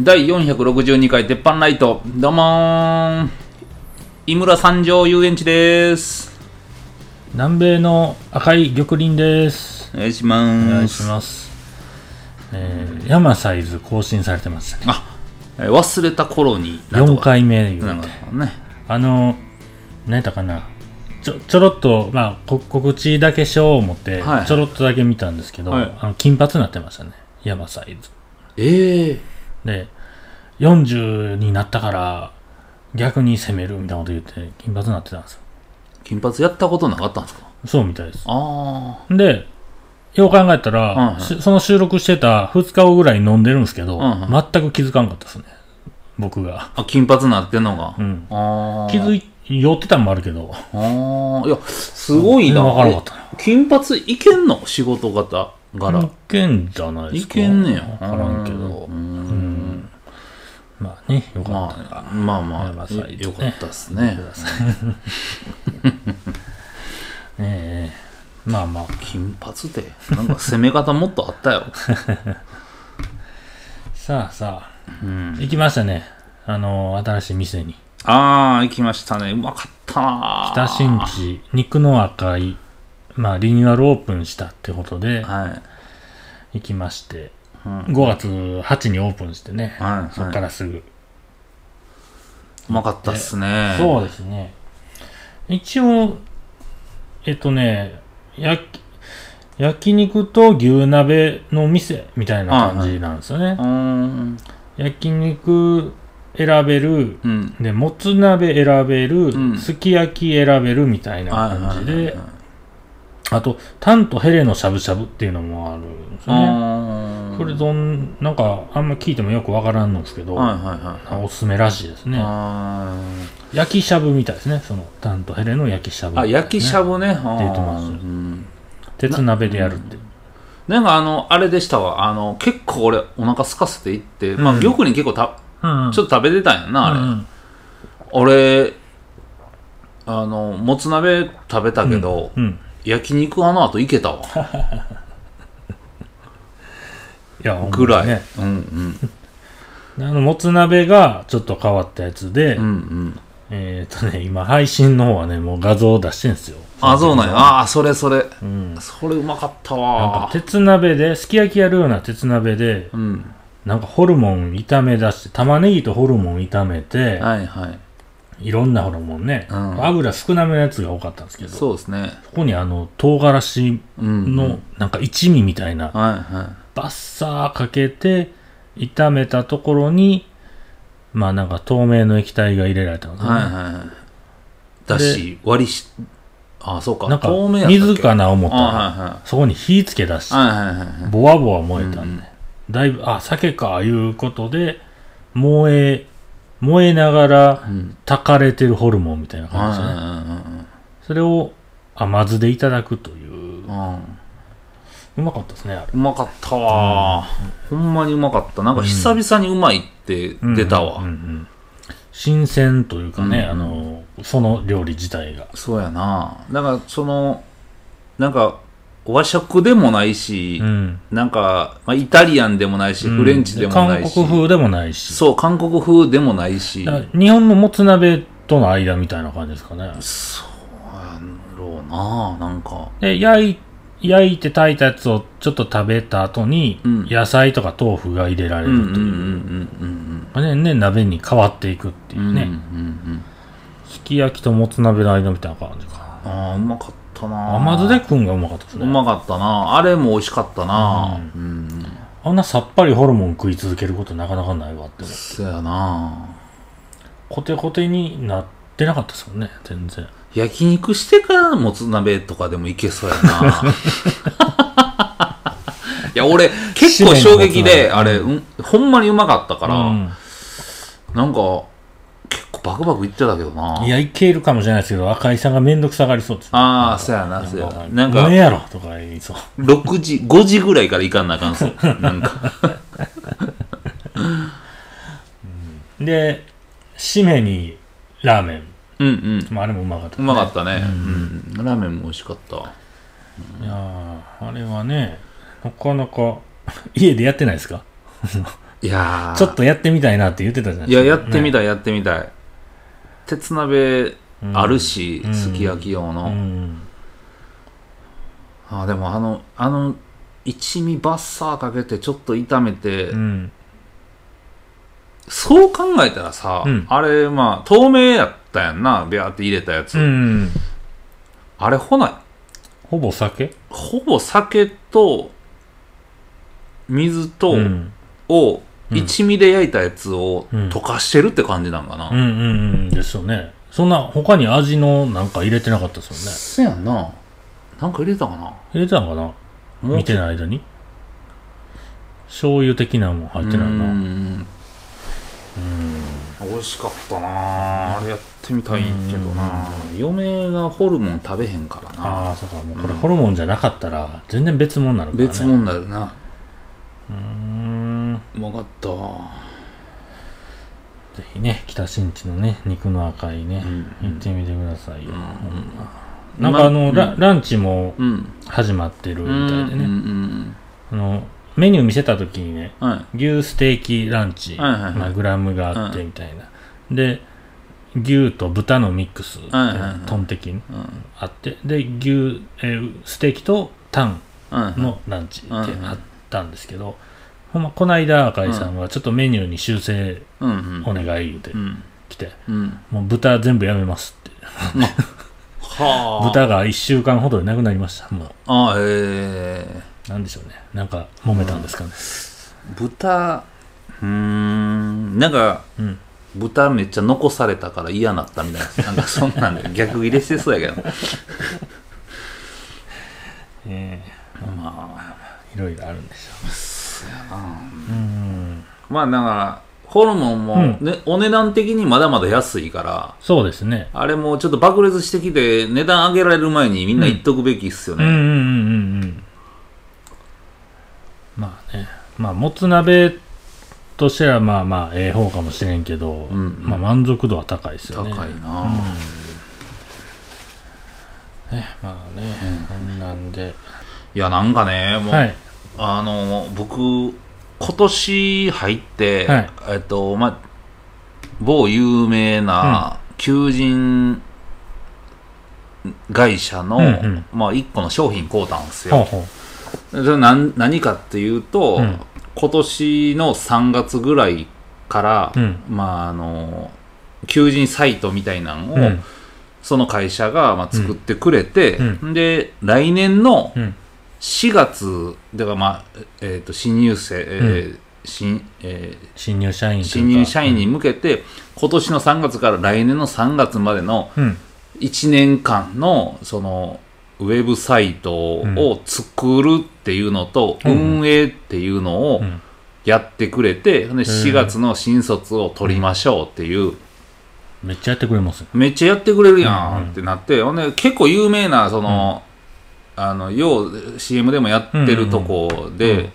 第462回鉄板ライトどうもー井村三条遊園地です南米の赤い玉林です。お願いしますお願いします。えー、山サイズ更新されてましたね。あえー忘れた頃に4回目言なるうて。ねあの、何やったかな。ちょ、ちょろっと、まあ、こ告知だけしよう思って、はいちょろっとだけ見たんですけど、はいあの金髪になってましたね。山サイズ。ええで、40になったから、逆に攻めるみたいなこと言って、金髪になってたんですよ。金髪やったことなかったんですか？そうみたいです。あで、よう考えたら、はいはい。しその収録してた2日後ぐらいに飲んでるんですけど、はいは全く気づかんかったですね。僕が。ーあ金髪になってんのが、うん。ああ気づい、酔ってたんもあるけど、ああいやすごいな、わからなかった。金髪いけんの？仕事型柄、いけんじゃないですいか。けんねや。わからんけど。ううん。ん。まあね、よかまったまあまあまあよかったっすね。ね えまあまあ。金髪で。なんか攻め方もっとあったよ、さあさあ、うん、行きましたね。あの、新しい店に。ああ行きましたね。うまかったな北新地、肉の赤い、まあ、リニューアルオープンしたってことで、はい、行きまして、うん、5月8にオープンしてね、はいはい。そっからすぐ。うまかったっすね。そうですね。一応、えっとね、焼き、焼肉と牛鍋の店みたいな感じなんですよね。うーん焼肉選べる、うん。で、もつ鍋選べる、ん。すき焼き選べるみたいな感じではいはいはいはい、あと、タンとヘレのしゃぶしゃぶっていうのもあるんですよね。これどん、なんか、あんま聞いてもよくわからんのですけど、はいはいはいはい。おすすめらしいですね。あ焼きしゃぶみたいですね。その、タンとヘレの焼きしゃぶ、ーあ焼きしゃぶね。言ってますうん鉄鍋でやるって。なんかあのあれでしたわ。あの結構俺お腹空かせていって、まあうん玉に結構たうんちょっと食べてたんやな、あれ、うん俺あのもつ鍋食べたけど、うん。焼肉あの後いけたわ。いや、ほんまにぐらい、ね。うんうん。あの、もつ鍋がちょっと変わったやつで、うんうん。えっ、とね、今配信の方はね、もう画像を出してんすよ。あそうなんや。ああそれそれ。うん。それうまかったなんわか鉄鍋で、すき焼きやるような鉄鍋で、うん。なんかホルモン炒め出して、玉ねぎとホルモン炒めて、はいはいいろんなホルモンね、うん。油少なめのやつが多かったんですけど、そそうですね。こにあの、唐辛子うんの、なんか一味みたいな、はいはい。バッサーかけて、炒めたところに、まあなんか透明の液体が入れられたんですよね。はいはいはい。だし割りしあそうか。なんか水かな思ったら、あはいはい。そこに火つけ出して、はいはいはいはい。ボワボワ燃えたんで、うん。だいぶ、あ、酒か、いうことで、燃え、燃えながらうん。炊かれてるホルモンみたいなはい感じですね。はそれを甘酢でいただくという、うまかったですね、あれ。うまかったわ、ほんまにうまかった。なんか久々にうまいって出たわ、うんうんうん新鮮というかね、うん。あの、その料理自体が。そうやな。だからそのなんか和食でもないし、うん。なんか、まあ、イタリアンでもないし、フレンチでもないし韓国風でもないし。そう韓国風でもないし日本のもつ鍋との間みたいな感じですかね。そうやろうななんかで、焼い、焼いて炊いたやつをちょっと食べた後に、うん野菜とか豆腐が入れられうんうんうんるという。うんね、ね、鍋に変わっていくっていうね。うんうんうんうんすき焼きともつ鍋の間みたいな感じか。ああうまかったな。甘酢で食うんがうまかったですね。うまかったな。あれも美味しかったな。うん、あんなさっぱりホルモン食い続けることなかなかないわって思って。そやな。コテコテになってなかったですもんね、全然。焼肉してからもつ鍋とかでもいけそうやな。いや俺結構衝撃であれ、うん、ほんまにうまかったから、うん。なんかバクバクいってたけどな。いや、いけるかもしれないですけど、赤井さんがめんどくさがりそうです。ああそうやなそうやな。なんかもうええやろとか言いそう。6時5時ぐらいから行かんなあかんそう なんか。で、締めにラーメン。うんうん。まあ、あれもうまかった、うまかったね、うん。ラーメンも美味しかった。いやーあれはね、なかなか、家でやってないですか？いやー。ちょっとやってみたいなって言ってたじゃないいややってみたたいやってみたい鉄鍋あるし、うん。すき焼き用の、うん。あでもあのあの一味バッサーかけてちょっと炒めて、うん。そう考えたらさ、うん。あれまあ透明やったやんな。ビャーって入れたやつ、うん。あれほなほぼ酒？ほぼ酒と水と、うん。をうん一味で焼いたやつをうん。溶かしてるって感じなんかな、うんうんうんですよね。そんな他に味のなんか入れてなかったですよね。そやんな。なんか入れたかな。入れてたのかな？見てない間に？醤油的なのも入ってないな。うん。美味しかったな。あれやってみたいけどな。嫁がホルモン食べへんからな。ああそうか。もうこれホルモンじゃなかったら全然別物になるからね。別物になるな。うーん。分かった。ぜひね北新地のね肉の赤いね、うん。行ってみてくださいよ、なんかあの、まラランチもうん始まってるみたいでね、あのメニュー見せた時にね牛ステーキランチ、まあ、グラムがあってみたいな、で牛と豚のミックスはトンテキうん。あってで牛、えーステーキとタンうんのランチってうん。あったんですけど、ほんまこの間赤井さんはちょっとメニューに修正うんうん。お願い言うてうん。来て、うん。もう豚全部やめますって。はあ。豚が1週間ほどでなくなりましたもう。あええ。なんでしょうね。なんか揉めたんですかね。豚うーんなんかうん、豚めっちゃ残されたから嫌なったみたいな。なんかそんなんで 逆ギレしてそうやけど。えまあ。ーいろいろあるんでしょううん。まあだからホルモンも、うん。ねお値段的にまだまだ安いからそうですね。あれもちょっと爆裂してきて値段上げられる前にみんな言っとくべきっすよね、うんうんうんうんうん。まあね。まあもつ鍋としてはまあまあええ方かもしれんけど、んうん。まあ満足度は高いですよね。高いな、ねまあね、こんなんで。いやなんかねもう、はいあの僕今年入って、はい。えっとまあ某有名な求人会社の、うんうん。まあ一個の商品買うたんですよ、ほうほう。それ何何かっていうと、うん。今年の3月ぐらいから、うん。まああの求人サイトみたいなのを、うん。その会社がまあ作ってくれて、うで来年のうん4月だからまあえっ、と新入生、えー新えー新入社員新入社員に向けて、今年の3月から来年の3月までのうん。1年間のそのウェブサイトを作るっていうのと、うん。運営っていうのをうん。やってくれて、で4月の新卒を取りましょうっていう、めっちゃやってくれますめっちゃやってくれるやうん。うん。んってなって、ほんで結構有名なその、あのよう CM でもやってるとこで、うん。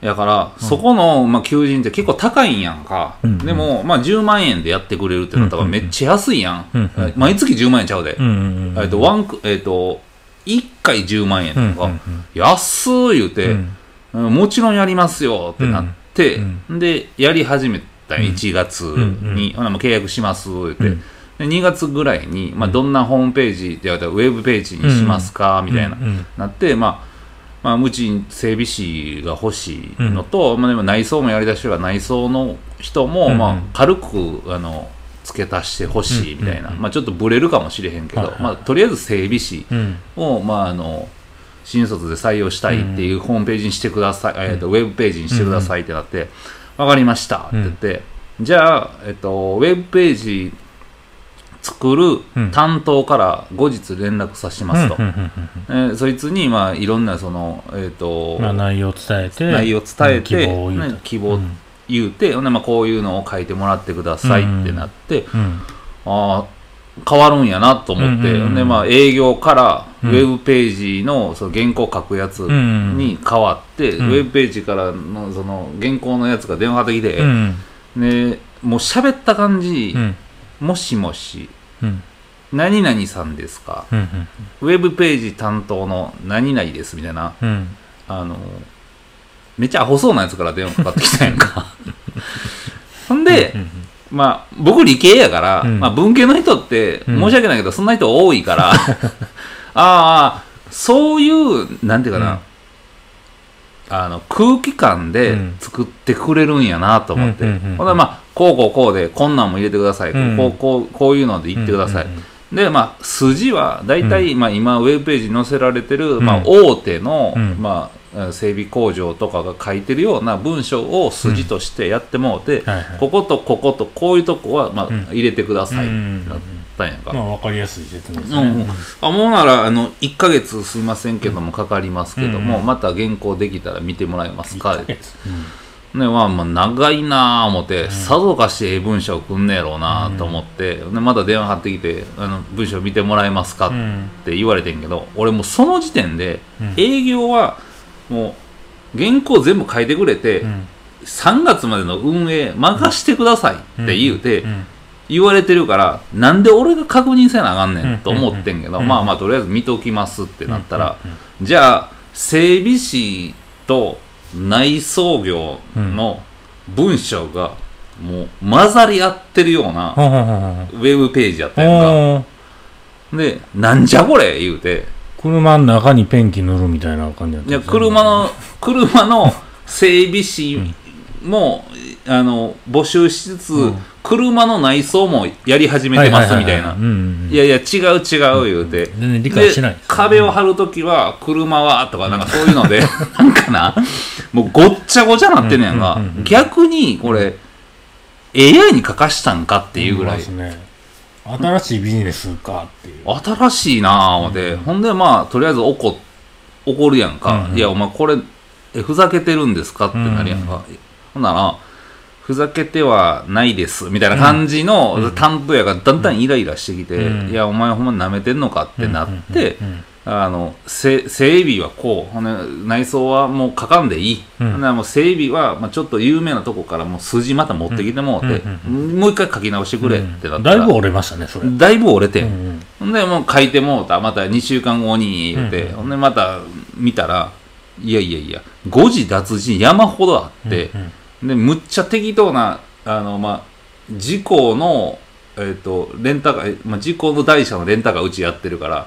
やから、そこの、まあ、求人って結構高いんやんか、うん。うんでも、まあ、10万円でやってくれるってなったらめっちゃ安いやん、うんうん毎月10万円ちゃうで、うんうんとワンクえっと1回10万円とか、うんうん安ー言うて、うん。うんもちろんやりますよってなって、うんでやり始めたうん。1月に、ほなもう契約します言って、2月ぐらいに、まあ、どんなホームページって言われたらウェブページにしますか、みたいな、なってまあまあ、うちに整備士が欲しいのと、まあ、でも内装もやりだしてるから内装の人も、まあ、軽くあの付け足してほしいみたいな、まあ、ちょっとブレるかもしれへんけど、まあ、とりあえず整備士うん。を、まあ、あの新卒で採用したいっていうホームページにしてください、えーとウェブページにしてくださいってなって、わかりましたって言って、じゃあ、えっと、ウェブページ作るうん。担当から後日連絡させますと。えーそいつに、まあ、いろんなその、えーとまあ内容を伝えて内容を伝えて、希望を言うと。ね希望言うて、ほんでまあ、こういうのを書いてもらってくださいってなって、うん。ああ変わるんやなと思って、でまあ、営業からウうん。ェブページのその原稿書くやつうんに変わって、うん。ウェブページからのその原稿のやつが電話かかってきて、うん。でもう喋った感じ、うんもしもしうん。何々さんですか？うんウェブページ担当の何々ですみたいなうん。あのめっちゃアホそうなやつから電話かかってきたやんか。ほんで、まあ僕理系やから、うん。まあ、文系の人ってうん。申し訳ないけど、そんな人多いから ああそういうなんていうかな、あの空気感でうん。作ってくれるんやなと思って、ほんでまあこうこうこうでこんなんも入れてください、うん。こうこうこういうので言ってください、でまあ筋は大体、まあ、今ウェブページに載せられてる、まあうん、大手の、うん。まあ、整備工場とかが書いてるような文章を筋としてやってもうて、こことこことこういうとこは、まあうん。入れてください。ってうんなったんやんか。まあ分かりやすい説明ですね、うんうん。あもうならあの1ヶ月すいませんけどもかかりますけども、うんまた原稿できたら見てもらえますか、一ヶ月。ねまあ、まあ長いなあ思って、さぞかしええ文章くんねやろうなと思って、でまた電話かかってきてあの文章見てもらえますかっうん。て言われてんけど俺もうその時点でうん。営業はもう原稿全部書いてくれて、うん。3月までの運営任してくださいって言うて、うん言われてるからなんで俺が確認せなあかんねんと思ってんけど、うん。まあまあとりあえず見ときますってなったら、うん。じゃあ整備士と内装業の文章がもう混ざり合ってるようなウェブページやったやん。か。で、なんじゃこれ言うて、車の中にペンキ塗るみたいな感じだったいや車の、車の整備士も、あの、募集しつつ、うん車の内装もやり始めてますみたいな。うんいやいや、違う違う言うて。全然理解しないで壁を張るときは、車はとか、なんかそういうので、なんかな、もうごっちゃごちゃなってんねやんが。うんうんうんうん、逆にこれ、AI に書かしたんかっていうぐらい。です、ね。新しいビジネスかっていう。新しいなぁ思って、ほん。でまあとりあえず怒怒るやんか、いやお前これえふざけてるんですかってなるやんか、ほんならふざけてはないですみたいな感じの担当やがだんだんイライラしてきて、うん。いやお前ほんま舐めてんのかってなって、うん。うん。あのせ整備はこう内装はもう書かんでいい、うん。もう整備は、まあ、ちょっと有名なとこからもう筋また持ってきてもうて、うん。もう一回書き直してくれってなったら、だいぶ折れましたねそれ。だいぶ折れてん、うんほんでもう書いてもうたまた2週間後に言うて、うんほんでまた見たらいやいやいや誤字脱字山ほどあって、でむっちゃ適当なあのまあ事故のえっ、とレンタカー、まあ、事故の台車のレンタカーうちやってるから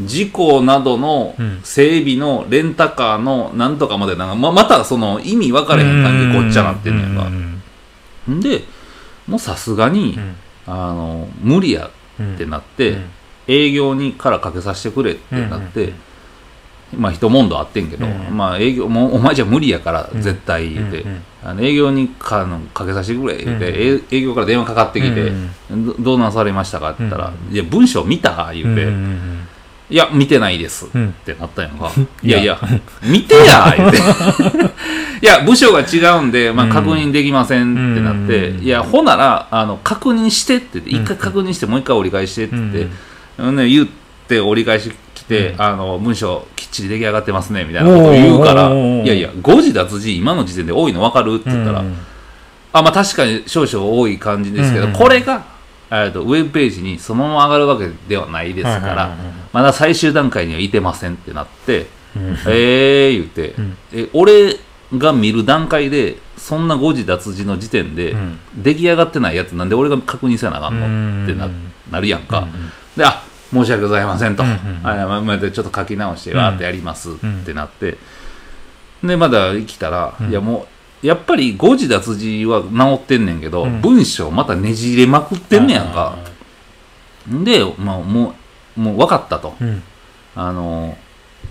事故などのうん。整備のレンタカーのなんとかまでなんかままたその意味分かれへん感じでごっちゃなってんねんか。う、んでもうさすがに、うん。あの無理やうんってなって、うん。営業にからかけさせてくれってなって、うんまあ一問答あってんけど、うん。まあ営業もうお前じゃ無理やからうん。絶対言うて、あの営業にかのかけさせてくれ言うて、営業から電話かかってきて、うん。どどうなされましたかって言ったら、うん。いや文章見た？言うて、いや見てないです、うん。ってなったやんか。いや。いやいや、見てや！言うて。いや、部署が違うんで、まあ、うん。確認できませんってなって、うん。いや、ほなら、あの、確認してって言って、うん。一回確認して、もう一回折り返してって言って、うん。ね、言って折り返してうん。あの、文章きっちり出来上がってますね、みたいなことを言うから、いやいや、誤字脱字、今の時点で多いの分かるって言ったら、うん。あ、まあ確かに少々多い感じですけど、うん。これが、えーとウェブページにそのまま上がるわけではないですから、まだ最終段階にはいてませんってなって、うん。えー言うて、うん。え俺が見る段階でそんな誤字脱字の時点で、うん。出来上がってないやつなんで俺が確認せなあかんの、うん。ってななるやんか、うん。であ申し訳ございませんと、うんうんあまあちょっと書き直してうんわーってやりますってなって、でまだ来たら、いやもうやっぱり誤字脱字は直ってんねんけど、うん。文章またねじれまくってんねやんか、で、まあ、もうもう分かったと、うん。あの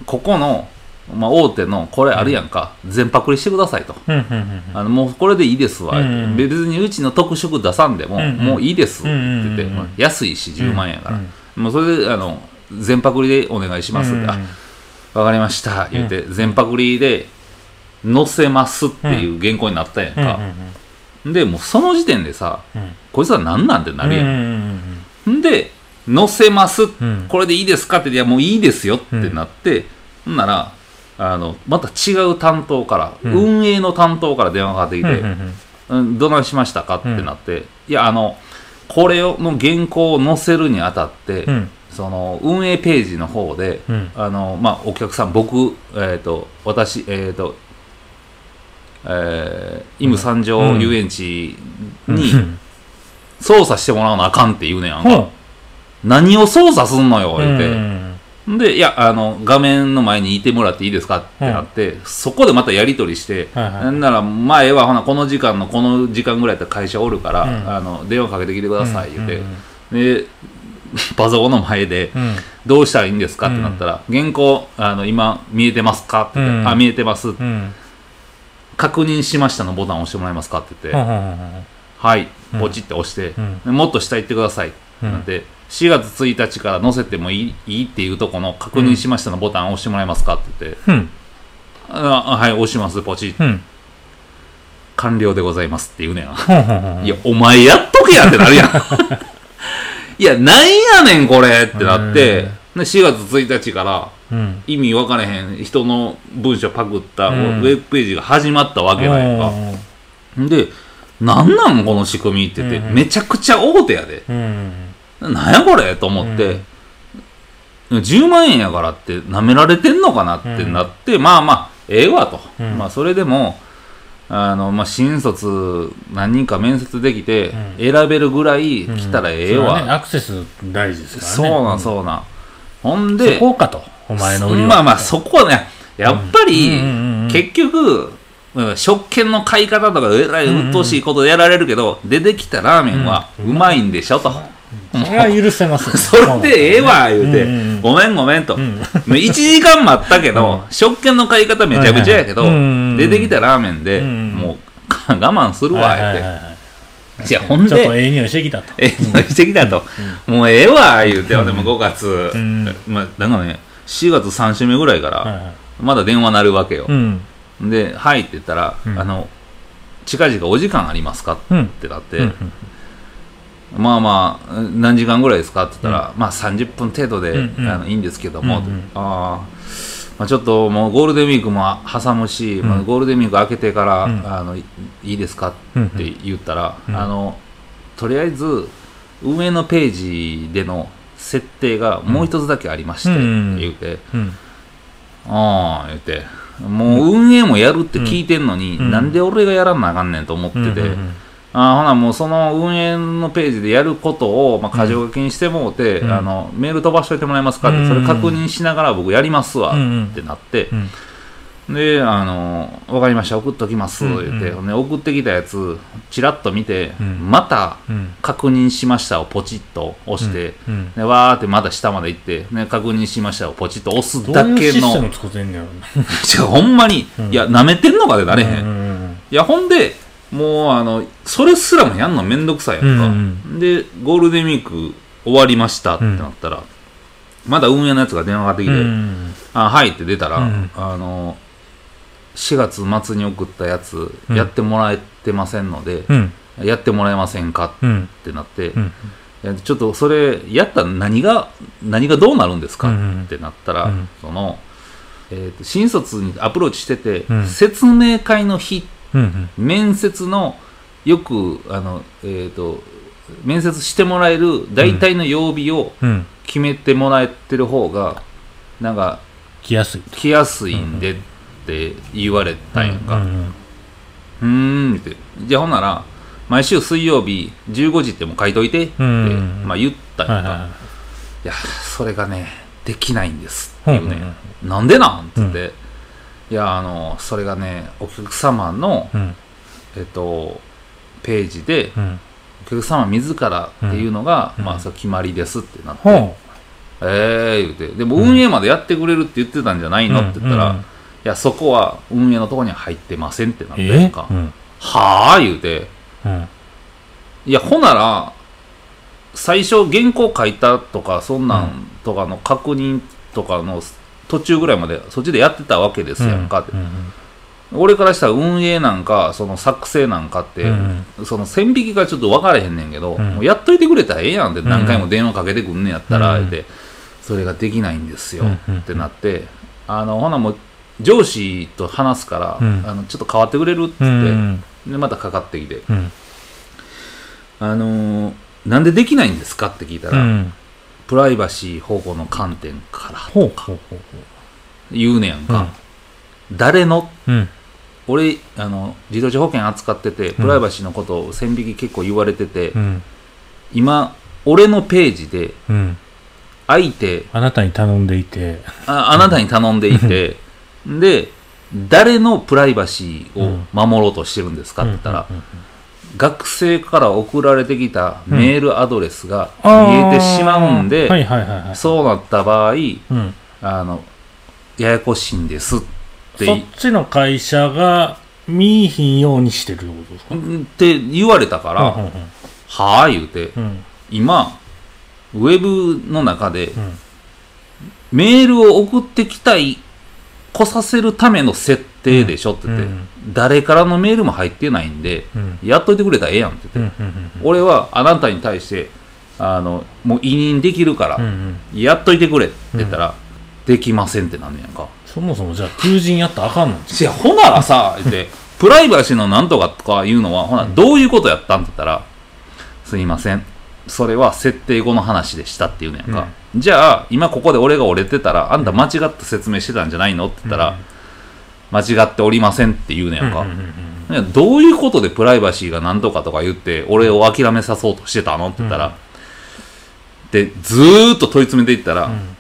ここの、まあ、大手のこれあるやんか、全パクリしてくださいと。あのもうこれでいいですわ、別にうちの特色出さんでも、もういいですって言って、安いし10万円やから、うんもうそれであの全パクリでお願いします。って、うん。あわかりました。言って、全パクリで載せますっていう原稿になったやんうん。うん。か、でもうその時点でさうん。こいつは何なんてなるやん、うん。うん。ん。で載せます、うん。これでいいですかっていやもういいですよってなって、ほんならあのまた違う担当から、うん。運営の担当から電話がかかってきて、うん。うん。うん、どないしましたかってなって、いやあのこれをの原稿を載せるにあたって、うん。その運営ページの方で、うん。あのまあ、お客さん僕、えー、と私、えー、とえー、イム三条遊園地にうん。操作してもらわなあかんって言うねやんか、ほ何を操作すんのよう言うて、んでいやあの画面の前にいてもらっていいですか？ってなって、そこでまたやり取りして、はいはい。なんなら前はほなこの時間のこの時間ぐらいだったら会社おるから、うん。あの電話かけてきてください言うて、うん。で パソコンの前でうん。どうしたらいいんですか？ってなったら、原稿あの今見えてますか？って言って、うん。あ見えてます。うん。確認しましたのボタンを押してもらえますか？って言って、はいうんポチって押して、もっと下行ってください。なって、4月1日から載せてもいいいいっていうとこの確認しましたのボタンを押してもらえますかって言って、うん。ああはい押しますポチうん。完了でございますって言うねんいやお前やっとけやってなるやん。いやなんやねんこれってなって、で4月1日からうん。意味分かれへん人の文章パクったウうんェブページが始まったわけなんやん。か、でなんなんこの仕組みって言って、うん。めちゃくちゃ大手やで。うんなんやこれ？と思って、10万円やからって舐められてんのかなってなって、まあまあええわと、うん。まあそれでもあの、まあ、新卒何人か面接できて、う選べるぐらい来たらええわ、ねアクセス大事ですからね。そうなんそうなん。ほんそでこかとお前の売りは。まあまあそこはねやっぱり、うん。うんうんうん結局うん食券の買い方とかえらいうっとうしいことやられるけど、出てきたラーメンはうまいんでしょと、それは許せます それでええわ言うて、うんうんうん。ごめんごめんと、ん。もう1時間待ったけど、食券の買い方めちゃくちゃやけど、出てきたラーメンで、うんもう 我慢するわはい言うて、はいはい。はいいやほんでちょっとええ匂いしてきたと。えしてきたと、もうええわ言うて、でも5月、ん。まあなんかね4月3週目ぐらいから、まだ電話鳴るわけよ、うん。で「はい」って言ったら「うん。あの近々お時間ありますか?」っうんてなって、うんまあまあ何時間ぐらいですかって言ったら、まあ30分程度で、うんうん。あのいいんですけども、うんうん。ああまあ、ちょっともうゴールデンウィークも挟むし、うん。まあ、ゴールデンウィーク明けてから、うん。あのいいいですかうんって言ったら、うんあのとりあえず運営のページでの設定がもう一つだけありまして、うん言うて、うん。ああ言って。もう運営もやるって聞いてんのに、うん。なんで俺がやらなあかんねんと思ってて、うんうんああほなもうその運営のページでやることを、まあ、箇条書きにしてもうて、うん。あのメール飛ばしといてもらえますかって、うん。それ確認しながら僕やりますわ、うんうん。ってなって。う、ん。であの「分かりました送っときます」うんうん。言って、ほんで送ってきたやつチラッと見て、うん。またうん「確認しました」をポチッと押して、うん。でわーってまた下まで行って、ね、確認しましたをポチッと押すどだけのム作ってんね やろ違うほんまに、うん。いやなめてんのかでなれへん、うんうん。いやほんでもうあのそれすらもやんのめんどくさいやんか、うんでゴールデンウィーク終わりましたってなったら、まだ運営のやつが電話がかかってきて「うん。あはい」って出たら、うん。あの4月末に送ったやつうん。やってもらえてませんので、うん。やってもらえませんかうんってなって、ちょっとそれやったら何が何がどうなるんですか、うんうん。ってなったら、うん。その、えーと新卒にアプローチしてて、うん。説明会の日うん面接のよくあの、えー、と面接してもらえる大体の曜日をうん。決めてもらえてる方がなんか来やすいと。来やすいんでって言われたんやんか、ううんうん。ーんって。じゃあほんなら毎週水曜日15時ってもう書いといてって、うんまあ、言ったんやんか、はいはいはい。いやそれがねできないんですっていうね、うんなんでなんっつって、いやあのそれがねお客様の、うん。えっとページでうん。お客様自らっていうのが、うん。まあそれ決まりですってなって、ほええ言うて。でも運営までやってくれるって言ってたんじゃないの、って言ったら、うん。うん。いやそこは運営のところには入ってませんってなっうてんか、うん。はあ言うて。うん。いやほなら最初原稿書いたとかそんなんとかの確認とかの途中ぐらいまでそっちでやってたわけですやんかって、うん俺からしたら運営なんかその作成なんかって、うんその線引きがちょっと分からへんねんけど、うん。もうやっといてくれたらええやんって何回も電話かけてくんねやったら、うんってそれができないんですよ、うんってなってあのほなもう上司と話すから、うん。あのちょっと変わってくれるっつって、うん。でまたかかってきて。うん「あのーなんでできないんですか?」って聞いたら、うんプライバシー保護の観点からほうほうほう言うねやんか、誰の？うん。俺あの自動車保険扱っててプライバシーのことを線引き結構言われてて、うん。今俺のページでうん。相手あなたに頼んでいて。ああなたに頼んでいて、で誰のプライバシーを守ろうとしてるんですかって言ったら、うんうん学生から送られてきたメールアドレスがあー。消えてしまうんで、そうなった場合うん。あのややこしいんですってそっちの会社が見いひんようにしてるってことですか？って言われたから、はあ言うて、うん。今ウェブの中でうん。メールを送ってきたい来させるための設定でしょって言って、うん誰からのメールも入ってないんでうん。やっといてくれたらええやんってう言って、んうんうん俺はあなたに対してあのもう委任できるから、うんうん。やっといてくれって言ったら、できませんってなんねやんか。そもそもじゃあ求人やったらあかんの？いや、ほならさ、言って、プライバシーのなんとかとかいうのは、ほな、どういうことやったんって言ったら、すいません。それは設定後の話でしたって言うねやんか。じゃあ、今ここで俺が折れてたら、あんた間違った説明してたんじゃないのって言ったら、間違っておりませんって言うねやんか。うんうんうんいやどういうことでプライバシーがなんとかとか言って、俺を諦めさそうとしてたのって言ったら、で、ずーっと問い詰めていったら、うん。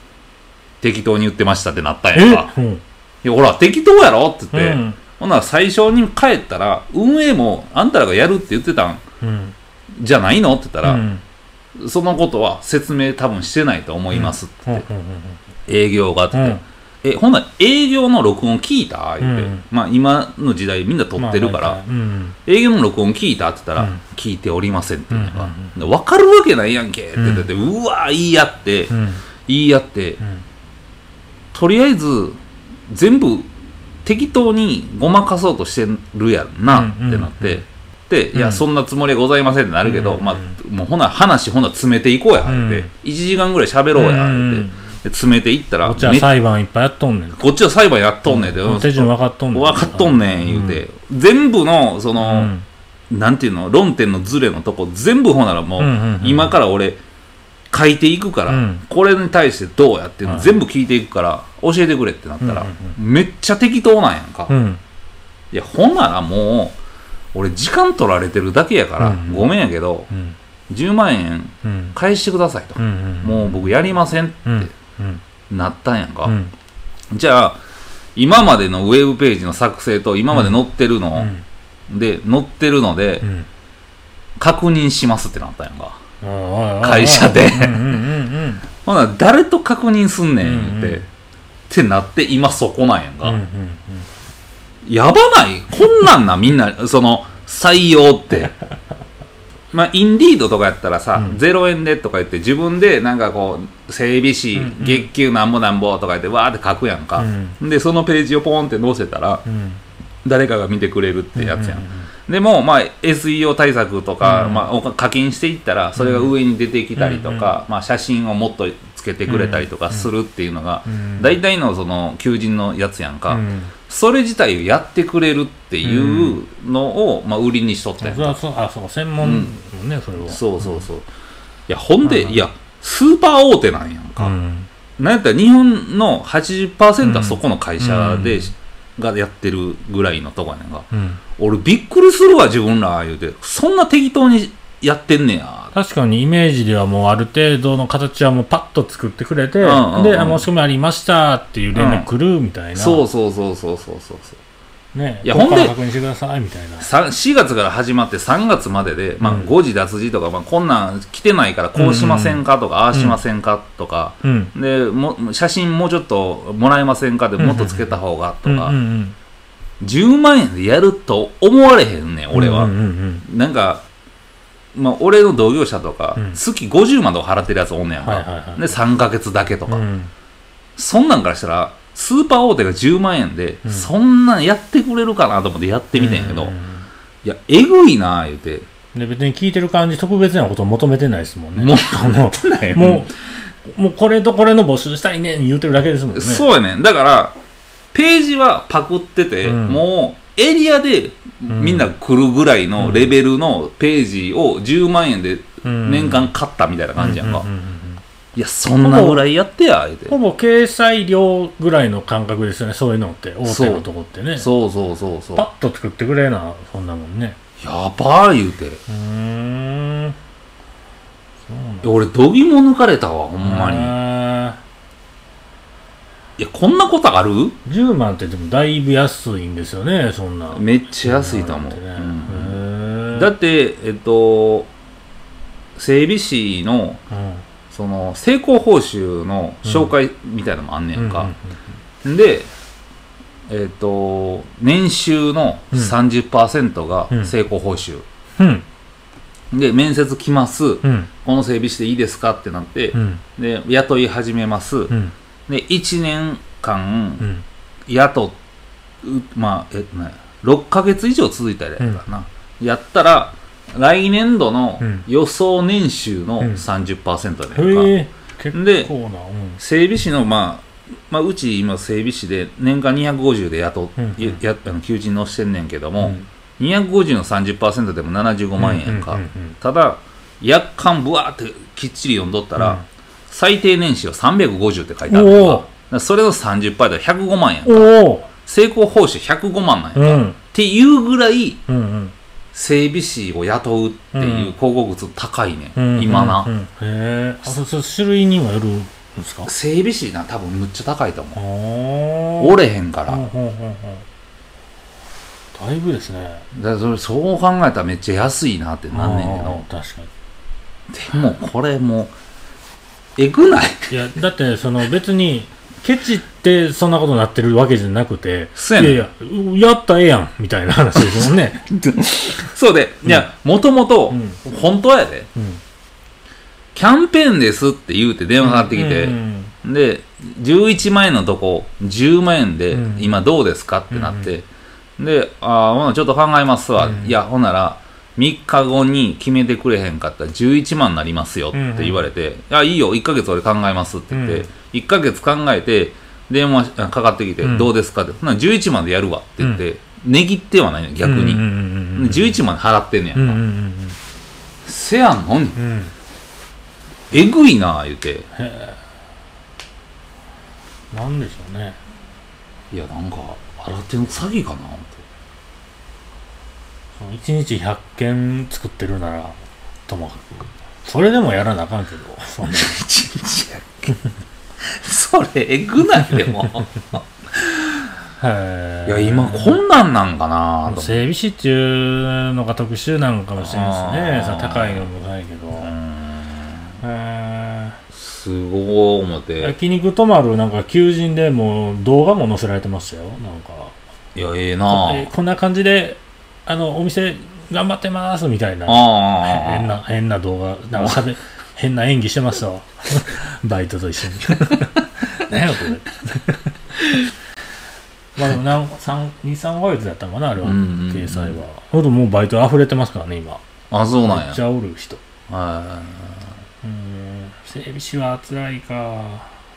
適当に言ってましたってなったんやんか。え？うん。いや、ほら、適当やろって言って、うん。ほんなら最初に帰ったら、運営もあんたらがやるって言ってたんうん。じゃないのって言ったら、うん。そのことは説明多分してないと思いますって。言って、うん。営業がって言って、え、ほんなら営業の録音聞いた？言って、うん。まあ今の時代みんな撮ってるから、まあうん。営業の録音聞いた？って言ったら、うん。聞いておりませんって言うのが、うんで分かるわけないやんけ。って言ってて、うわ言い合って、うん。言い合って、ん。とりあえず全部適当にごまかそうとしてるやんなうんってなって、で、いや、うんそんなつもりはございませんってなるけど、うんまあ、もうほな、話ほな詰めていこうや、うんって。1時間ぐらい喋ろうや、うんって。で詰めていったら、こっちはめ裁判いっぱいやっとんねん。こっちは裁判やっとんねんで、うん。手順分かっとんねん。分かっとんねん、言うて。全部の、その、うん。なんていうの、論点のズレのとこ、全部ほならもう、うんうんうん。今から俺、書いていくから、うん。これに対してどうやっていうのはい全部聞いていくから、教えてくれってなったら、うんめっちゃ適当なんやんか。うん。いや、ほんならもう、俺時間取られてるだけやから、うんごめんやけど、うん。10万円うん。返してくださいと。うんうんもう僕やりませんって。うんうんなったんやんか。うんじゃあ、今までのウェブページの作成と今まで載ってるの、で、載ってるのでう、ん確認しますってなったんやんか。うん会社でほな、誰と確認すんねん、言って。ってなって、今そこなんやんか。やばない？こんなんな、みんな、その、採用って。まあ、インディードとかやったらさ、うん。0円でとか言って、自分でなんかこう、整備士、うんうん。月給なんぼなんぼとか言って、わーって書くやんか。で、そのページをポンって載せたら、うん。誰かが見てくれるってやつやん。うんうんでも、まあ、SEO 対策とか、うん。まあ、お課金していったら、それが上に出てきたりとか、まあ、写真をもっとつけてくれたりとかするっていうのが、うん大体のその求人のやつやんか、うんそれ自体をやってくれるっていうのを、まあ、売りにしとったやんか、あそう専門のねそれは。そうそうそう。いやほんで、うんい。やスーパー大手なんやんか、うん。なんやったら日本の80%はそこの会社で、うん。がやってるぐらいのとこやねんか。うん。俺びっくりするわ自分ら言うて。そんな適当にやってんねや確かにイメージではもうある程度の形はもうパッと作ってくれて、んうんうん。で、あ申し込みありましたっていう連絡来るみたいな。そうそうそうそうそうそうそう。ね。いやほんで確認してくださいみたいな。さ4月から始まって3月までで、まあ、うん誤字脱字とか、まあ、こんなん来てないからこうしませんかとか、ああしませんかとか、うん。でも写真もうちょっともらえませんかでもっとつけた方がとか、うんうん10万円でやると思われへんねんうん、俺は、うんうんうん。なんか、まあ、俺の同業者とか、うん。月50万とか払ってるやつおんねやんか、はいはいはいで3ヶ月だけとか、うん。そんなんからしたらスーパー大手が10万円で、うん。そんなんやってくれるかなと思ってやってみてんやけど、うん。うんいやえぐいな言うて。で別に聞いてる感じ特別なことを求めてないですもんね。もうないもう、もうこれとこれの募集したいねん言うてるだけですもんね。そうやねん。だからページはパクってて、うん。もうエリアでみんな来るぐらいのレベルのページを10万円でうん。年間買ったみたいな感じやんか、いやそんなぐらいやってやて。ほぼ掲載料ぐらいの感覚ですよねそういうのって。大手のとこってね。そうそうそうそう。パッと作ってくれなそんなもんね。やばー言うて。うーん。俺どぎも抜かれたわほんまに。あいやこんなことある？ー10万ってでもだいぶ安いんですよねそんな。めっちゃ安いと思う、ね。うん。へーだってえっと整備士のうんその成功報酬の紹介みたいなのもあんねんか、うん。でえっと年収のうん。30%がうん。成功報酬、うん。で面接来ます、うん。この整備士でいいですか？ってなって、うん。で雇い始めます、うんで1年間うん。雇うまあえっとね6ヶ月以上続いたらやったかな、やったら来年度のうん。予想年収のうん。30%やねんうん。整備士の、まあ、まあうち今整備士で年間250で雇っ、うん。ややあの求人載してんねんけども、うん。250の30%でも75万円やんか、うんうんうんただ約款ぶわーってきっちり読んどったら、うん最低年収は350って書いてある。やんからそれの30%で105万円。おお成功報酬105万なんや。ん。か、っうんていうぐらいうんうん。整備士を雇うっていう広告物高いね、うんん、今な、うん。うんへえあそそ種類にもよるんですか？整備士な多分むっちゃ高いと思う。お折れへんから、ほんほんほんほん。だいぶですね。だそれそう考えたらめっちゃ安いなってなんねんけど。確かでもこれもうえぐない？にいやだってその別にケチってそんなことになってるわけじゃなくてそうやねん。いやいややったらええやんみたいな話ですもんね。そうで、いやもともとうん。本当やでうん。キャンペーンですって言うて電話かかってきて、うんで11万円のとこ10万円でうん。今どうですか？ってなって、でああほなちょっと考えますわ、うん。いやほんなら3日後に決めてくれへんかった。ら11万になりますよって言われて、いやいいよ。1ヶ月俺考えますって言って、うん。1ヶ月考えて電話あかかってきて、うん。どうですかって。ほな11万でやるわって言って、値切ってはないの逆に、うんうんうんうん11万払ってんねやんか、うんうんうんせやんのにうん。うんえぐいな言うて。なんでしょうね。いやなんか新手の詐欺かな思1日100件作ってるならともかく。それでもやらなあかんけど。そんな一日やっけそれえぐないでも。へいや今こんなんなんかな整備士って。いうのが特殊なのかもしれないですね高いのもないけど。へすごい思っーて。焼肉泊まるなんか求人でもう動画も載せられてましたよ。なんか。いやええなえこんな感じであのお店頑張ってますみたいな。変な変な動画なんかしゃべ変な演技してましたわ。バイトと一緒に。何やこれ。まあでもなん23ヶ月だったのかなあれは、うんうんうん。掲載は。ほんともうバイト溢れてますからね今。あそうなんや。めっちゃおる人。はうん整備士は辛いか。い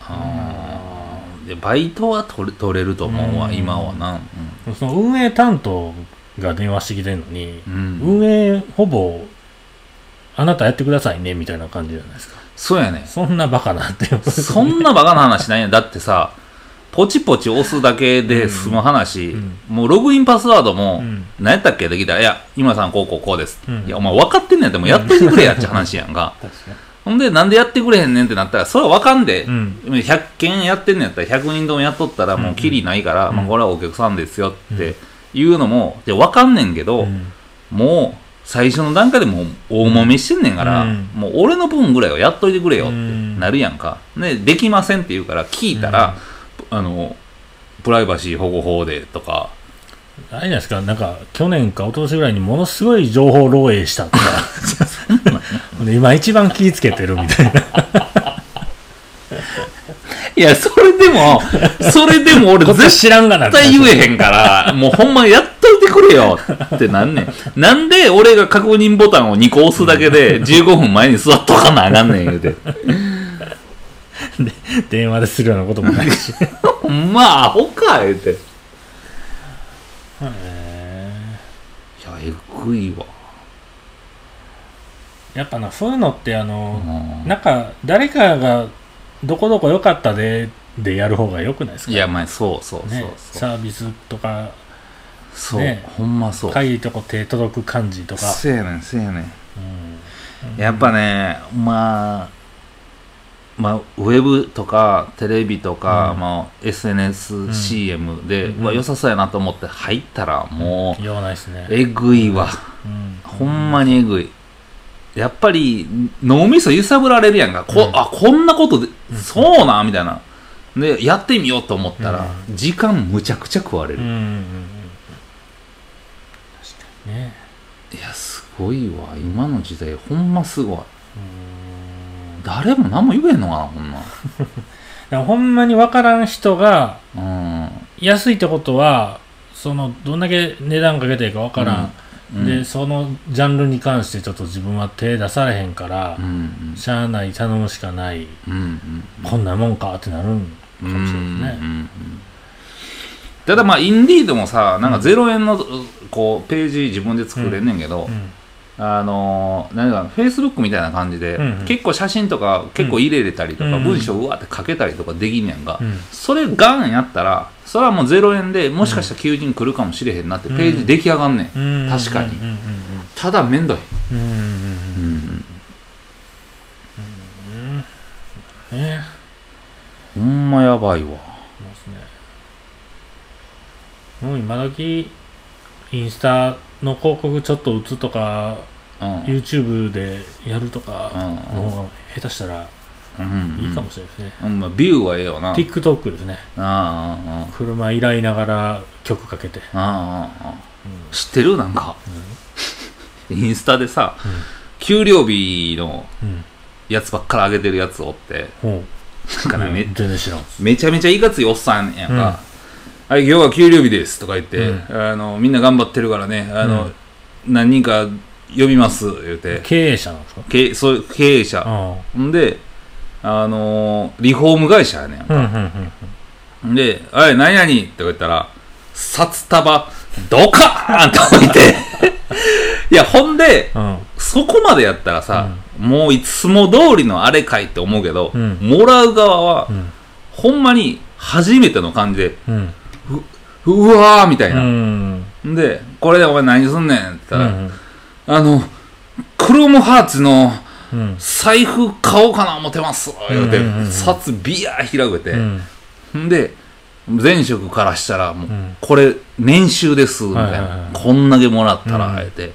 あー。でバイトは取れ取れると思うわうん。今はな。その運営担当が電話してきてんのにうん、うん、運営ほぼあなたやってくださいねみたいな感じじゃないですか。そうやね。そんなバカなんてそんなバカな話ないや。ん だってさポチポチ押すだけで済む話、うん。もうログインパスワードも、うん。何やったっけ？できた。ら、いや、今さんこうこうこうです。うん。いや、お前分かってんねんって、もうやっといてくれやって話やんか。ほんで、なんでやってくれへんねんってなったら、それは分かんで、うん。100件やってんねんやったら、100人ともやっとったら、もうキリないから、うん。まあ、これはお客さんですよっていうのも、で分かんねんけど、うん。もう、最初の段階でもう大揉めしてんねんから、うん。もう俺の分ぐらいはやっといてくれよってうんなるやんか。で、できませんって言うから、聞いたら、あの、プライバシー保護法でとか、あれじゃないですか、なんか、去年か一昨年ぐらいにものすごい情報漏洩したとか、で今一番気ぃつけてるみたいな。いや、それでも、それでも俺 絶知らんがなって対言えへんから、もうほんまやっといてくれよってなんねん。なんで俺が確認ボタンを2個押すだけで15分前に座っとかなあかんねん言うて。電話でするようなこともないし。まアホか言うて。いへや、えぐいわ。やっぱなそういうのってあうの、んなんか誰かがどこどこ良かったででやる方が良くないですか？いやまあそうそうそうねそう、サービスとかそう、ね。ほんまそう。かゆいとこ手届く感じとか、せやねんせやねん。うん。やっぱねまあまあ、ウェブとかテレビとか、うん。まあ、SNSCM で、うん。うわ良さそうやなと思って入ったらもう、用ないですね、えぐいわ。うん。ほんまにえぐいやっぱり脳みそ揺さぶられるやんか、こうん。あこんなことで、うん。そうなん？みたいな。でやってみようと思ったら、う時間むちゃくちゃ食われる、うんうん確かにね。いやすごいわ。今の時代ほんますごい。うん。誰も何も言えんのかなこんな ほんまに分からん人がうん。安いってことはそのどんだけ値段かけていいか分からん、うん。でそのジャンルに関してちょっと自分は手出されへんから、うんしゃあない頼むしかない。うんうんこんなもんかってなるんかうんもしれないですね、うんうん。ただまあインディードもさなんか0円のこうページ自分で作れんねんけど、うんあのー、なんかフェイスブックみたいな感じで、うんうん。結構写真とか結構入れれたりとか、うん文章うわって書けたりとかできんねんが、うん。それガンやったらそれはもう0円でもしかしたら求人来るかもしれへんなってページ出来上がんねん、うん確かに。うんうんただめんどい、うんうんうん。うんうんうん。ね。ほんまやばいわ。もう今時インスタの広告ちょっと打つとかうん。YouTube でやるとかうん。の方が下手したらうん。いいかもしれないですね、うん。まあ、ビューはええよな。TikTok ですね。ああ車依頼ながら曲かけて、ああああ知ってる？なんか。インスタでさ給料日のうん。うんやつばっかり上げてるやつおって。ほう。なんかねめ全然知らん。めちゃめちゃいかついおっさんやんか、はい、今日は給料日です。とか言って、うあのみんな頑張ってるからね。あの、何人か呼びます言うて。経営者なんですか？経そう経営者。あんであのリフォーム会社やねんあうんうんうんで、おい、何々って言ったら、札束、ドカーンと置いて、いや、ほんで、うん。そこまでやったらさ、もういつも通りのあれかいって思うけど、うん。もらう側は、うん。ほんまに初めての感じで、うわーみたいうな。ん。で、これでお前何すんねんって言ったら、うんあの、クロムハーツのうん。財布買おうかな思ってます言うて札ビヤー広げて、うん。んで、前職からしたら、もう、うん。これ、年収です、みたいな。はいはいはい。こんだけもらったら、えて。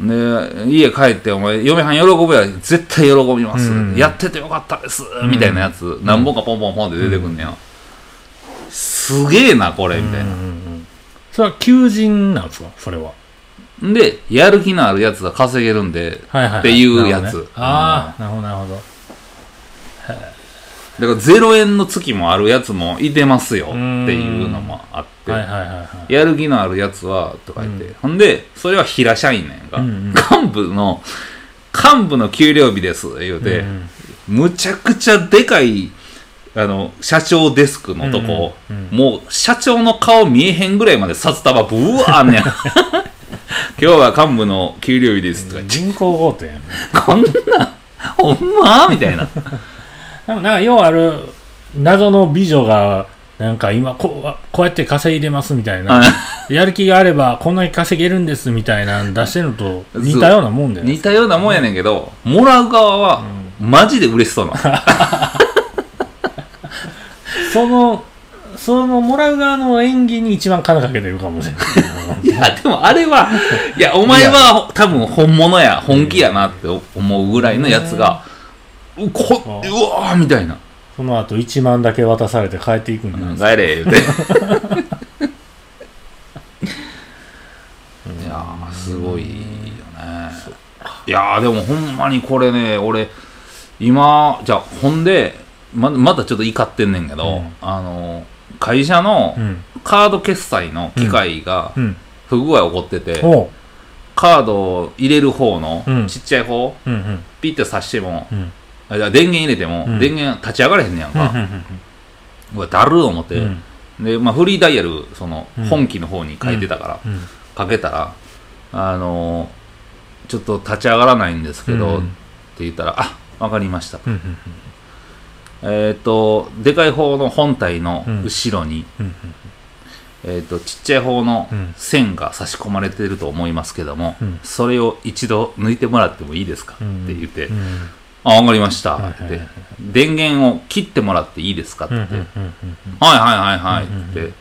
で、家帰って、お前、嫁はん喜ぶや絶対喜びます、うんやっててよかったです、んみたいなやつ、何本かポンポンポンって出てくんねや。すげえな、これ、みたいな。うんうんうんそれは求人なんですか？それは。んで、やる気のあるやつが稼げるんで、はいはいはい。っていうやつ。ね。ああなるほどなるほど。だから0円の月もあるやつもいてますよっていうのもあって、はいはいはいはい。やる気のあるやつは、とか言って。ほんで、それは平社員なんやんか。うんうん。幹部の、幹部の給料日です、言うて、うん。むちゃくちゃでかい、あの、社長デスクのとこ、うんうんもう、社長の顔見えへんぐらいまで札束ブワーあんねん。今日は幹部の給料日です、とか。人工強盗やん。こんな、ほんまみたいな。でもなんかようある謎の美女がなんか今こうこうやって稼いでますみたいな。やる気があればこんなに稼げるんですみたいなの出してるのと似たようなもんだよね。似たようなもんやねんけど、もらう側は、マジで嬉しそうなの。そのそのもらう側の演技に一番金かけてるかもしれないいや、でもあれは、いや、お前は多分本物や、本気やなって思うぐらいのやつが、うこうわーみたいな。その後1万だけ渡されて帰っていくんじゃないですか帰れ、言うて。いやー、すごいよね。いやー、でもほんまにこれね、俺、今、じゃあ、ほんで、ままだちょっと怒ってんねんけど、うん。あの、会社のうん。カード決済の機械がうん。不具合起こってて、カードを入れる方のうん。ちっちゃい方、うんうん。ピッて刺しても、うん。あじゃあ電源入れても、うん。電源立ち上がれへんねやんうんか。うわ、だるー思って、うん。で、まあ、フリーダイヤル、そのうん、本機の方に書いてたから、うん。かけたら、あのーちょっと立ち上がらないんですけど、うん。って言ったらあわかりましたえっ、とでかい方の本体の後ろに、うん。えー、とちっちゃい方のうん。線が差し込まれてると思いますけども、うん。それを一度抜いてもらってもいいですか、うん。って言って、うん。あわかりました、はいはいって。電源を切ってもらっていいですか？って。はいはいはいはい、うんうんうん。って。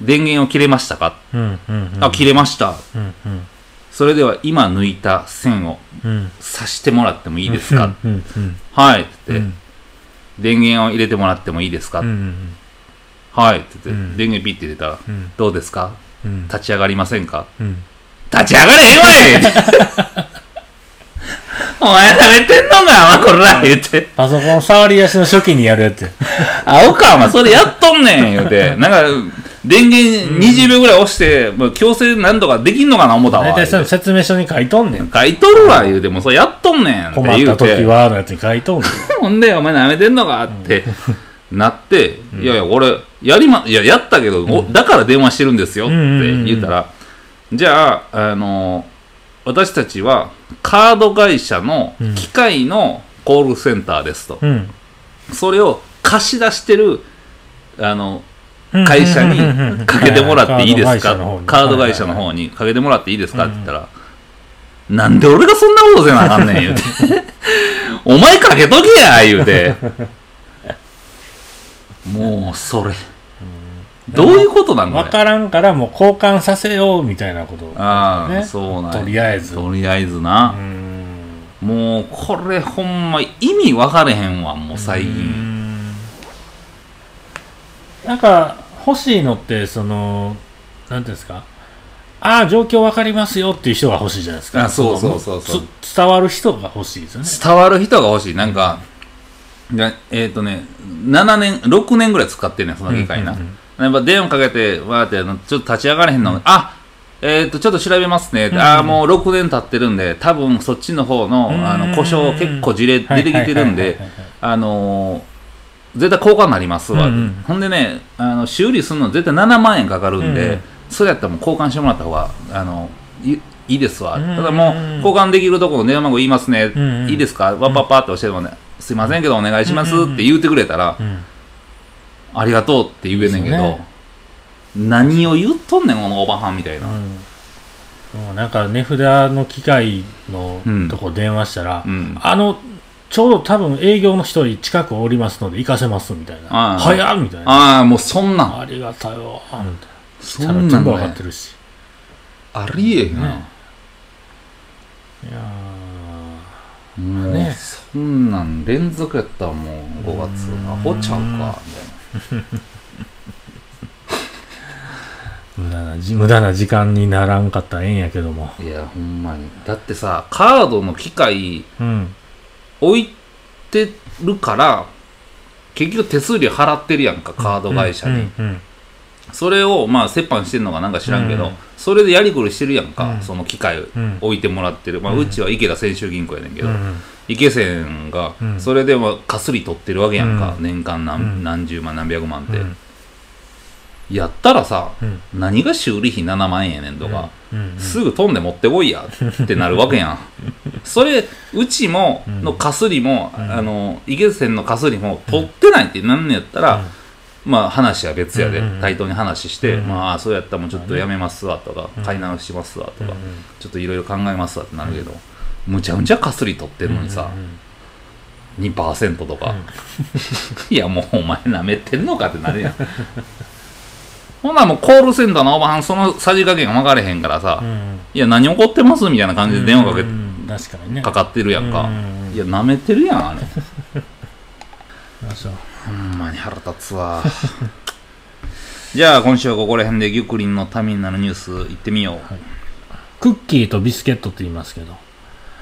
電源を切れましたか、うんうんうん。あ切れました。うんうん。それでは今抜いた線をうん。刺してもらってもいいですか、うんうんうんはい。って言って、うん電源を入れてもらってもいいですか、うんうんはい。って言って、うん。電源ピッて入れたら、うん。どうですか？うん。立ち上がりませんか？うん。立ち上がれへんわい お前食べてんのかお前こら言って。パソコン触り出しの初期にやるやつやあおかお前それやっとんねん言うて。なんか、電源20秒ぐらい押して、もう強制なんとかできんのかな思ったわ。大体その説明書に書いとんねん書いとるわ言うて、もうそれやっとんねんって困っ言うて。た時はのやつに書いとんねん ほんで、お前舐めてんのかってなって、いやいや、俺、やりま、いや、やったけど、おだから電話してるんですよって言ったら、じゃあ、あの、私たちはカード会社の機械のコールセンターですと。うん。それを貸し出してる、あの、会社にかけてもらっていいですか？カード会社の方に。かけてもらっていいですか？って言ったら、なんで俺がそんなことせなあかんねん言うて。お前かけとけや言うて。もう、それ。どういうことなん分これ？からんからもう交換させようみたいなことああ、ねそうなんやとりあえずとりあえずなう。んもう、これほんま意味分かれへんわ、もう最う近。んなんか欲しいのってそのなんていうんですか？ああ状況わかりますよっていう人が欲しいじゃないですかあそうそうそうそう伝わる人が欲しいですよね伝わる人が欲しい。なんか、えっ、とね、7年、6年ぐらい使ってんねん、その機械な。うんうんやっぱ電話かけて、わーってちょっと立ち上がれへんの、あえっ、と、ちょっと調べますね。うん。ああ、もう6年経ってるんで、多分そっちの方の、あうん。の、故障結構事例出てきてるんであのー絶対交換になりますわ、うんうん。ほんでねあの修理するの絶対7万円かかるんで、うんうん。それやったらもう交換してもらった方があのいいいですわ、うんうんうん。ただもう交換できるところの電話番号言いますね、んうん。いいですか？パッパッパって教えてもね、すいませんけどお願いしますって言ってくれたら、うんありがとうって言えんねんけど、ね。何を言っとんねんこのおばはんみたいな、うん。もうなんか値札の機械のうんとこ電話したら、うん。あのちょうど多分営業の一人近くおりますので行かせますみたいな。ああ。早っみたいな。ああもうそんなん。ありがたいわ。みたいなそんなんね全部わかってるし。ありえへんな、ね。いやもう、ねそんなん連続やったわもう5月。うん。アホちゃうかみたいな。ー 無駄なじ無駄な時間にならんかったらええんやけども。いやほんまに。だってさカードの機械うん。置いてるから結局手数料払ってるやんかカード会社に、うんうんそれをまあ折半してんのかなんか知らんけど、うん。それでやりくりしてるやんか、うん。その機械うん。置いてもらってる、まあ、うん。うちは池田泉州銀行やねんけど、うんうん池泉がうん。それでもかすり取ってるわけやんか、うん。年間何,、うん。何十万何百万って、うん。やったらさうん。何が修理費7万円やねんとか、すぐ飛んで持ってこいやってなるわけやん。それうちもうん。のかすりも、うん。あの池泉のかすりも取ってないってなんねやったら、まあ話は別やで、対等に話して、うんまあそうやったらもうちょっとやめますわとか、うん。買い直しますわとか、うんちょっといろいろ考えますわってなるけど、むちゃむちゃかすり取ってるのにさ、2%とか、いやもうお前なめてんのかってなるやん。ほなもうコールセンターのおばはんそのさじ加減分かれへんからさ、うん。うんいや何怒ってますみたいな感じで電話かけ、うんうん確かにね。かかってるやんか、うん。うんうんいやなめてるやんあれ。あそう。ほんまに腹立つわ。じゃあ今週はここら辺でギュクリンのためになるニュース行ってみよう、クッキーとビスケットって言いますけど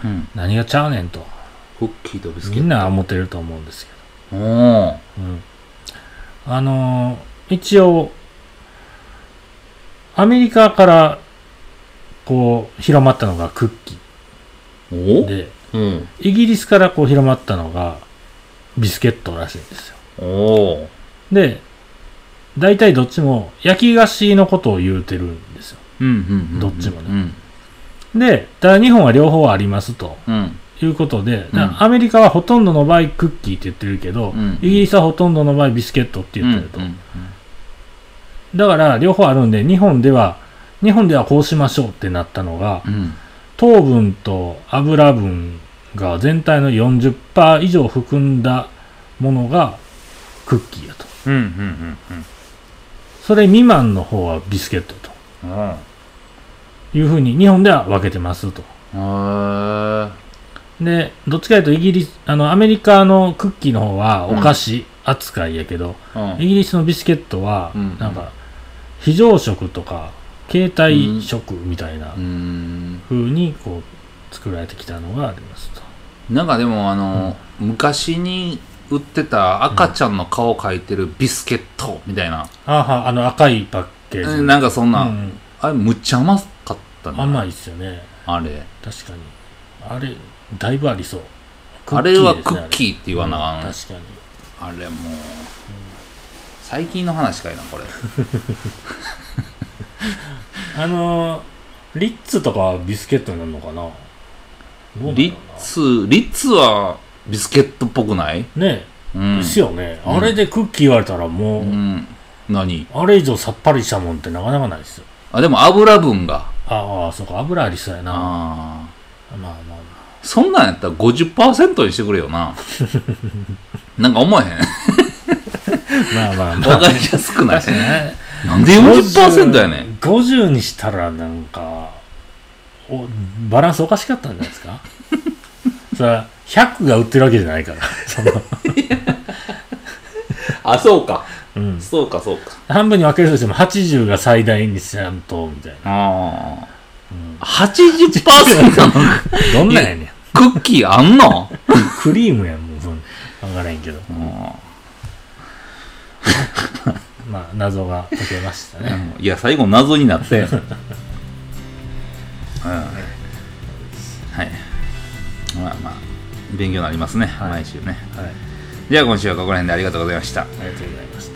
うん、何がちゃうねんと。クッキーとビスケット。みんな思ってると思うんですけおおど、うん、あのー一応アメリカからこう広まったのがクッキお？ーでうん。イギリスからこう広まったのがビスケットらしいんですよ。おおで大体どっちも焼き菓子のことを言うてるんですよ。うんうんうんうん。どっちもね。うんでただ日本は両方ありますと。うん。いうことで、うん。アメリカはほとんどの場合クッキーって言ってるけど、うん。イギリスはほとんどの場合ビスケットってうん言ってると、うん。だから両方あるんで日本では日本ではこうしましょうってなったのがうん。糖分と油分が全体の40%以上含んだものがクッキーやと。それ未満の方はビスケットというふうに日本では分けてますと。でどっちかというとイギリスあのアメリカのクッキーの方はお菓子扱いやけど、うん。イギリスのビスケットはうん。なんか非常食とか携帯食みたいなうーん。風にこう作られてきたのがありますと。なんかでもあの、昔に売ってた赤ちゃんの顔描いてるビスケットみたいな、あはあの赤いパッケージ、なんかそんな、うん。あれむっちゃ甘かったね甘いっすよね。あれ。確かに。あれだいぶありそう。あれはクッキーって言わなあかん、うん確かに。あれもう、最近の話かいなこれ。あのーリッツとかはビスケットになるのかな？リッツリッツはビスケットっぽくない？ね。うん。ですよね、うん。あれでクッキー言われたらもう、うん。何？あれ以上さっぱりしたもんってなかなかないですよ。あでも油分がああそうか油ありそうやな。まああー。まあまあそんなんやったら50%にしてくれよな。なんか思えへん。まあまあまあ。わかりやすくない。ね。なんで40%やねん。50にしたらなんかおバランスおかしかったんじゃないですか？それは100が売ってるわけじゃないから。その、あそうかうん、そうかそうか。半分に分けるとしても80が最大にしゃんとみたいな、あうん、あ80%のどんなんやねん。クッキーあんの？クリームやんもうそん分からへんけど。まあ謎が解けましたね。いや最後謎になって うん。はい。まあまあ勉強になりますね、はい。毎週ね。はい。じゃあ今週はここら辺でありがとうございました。ありがとうございました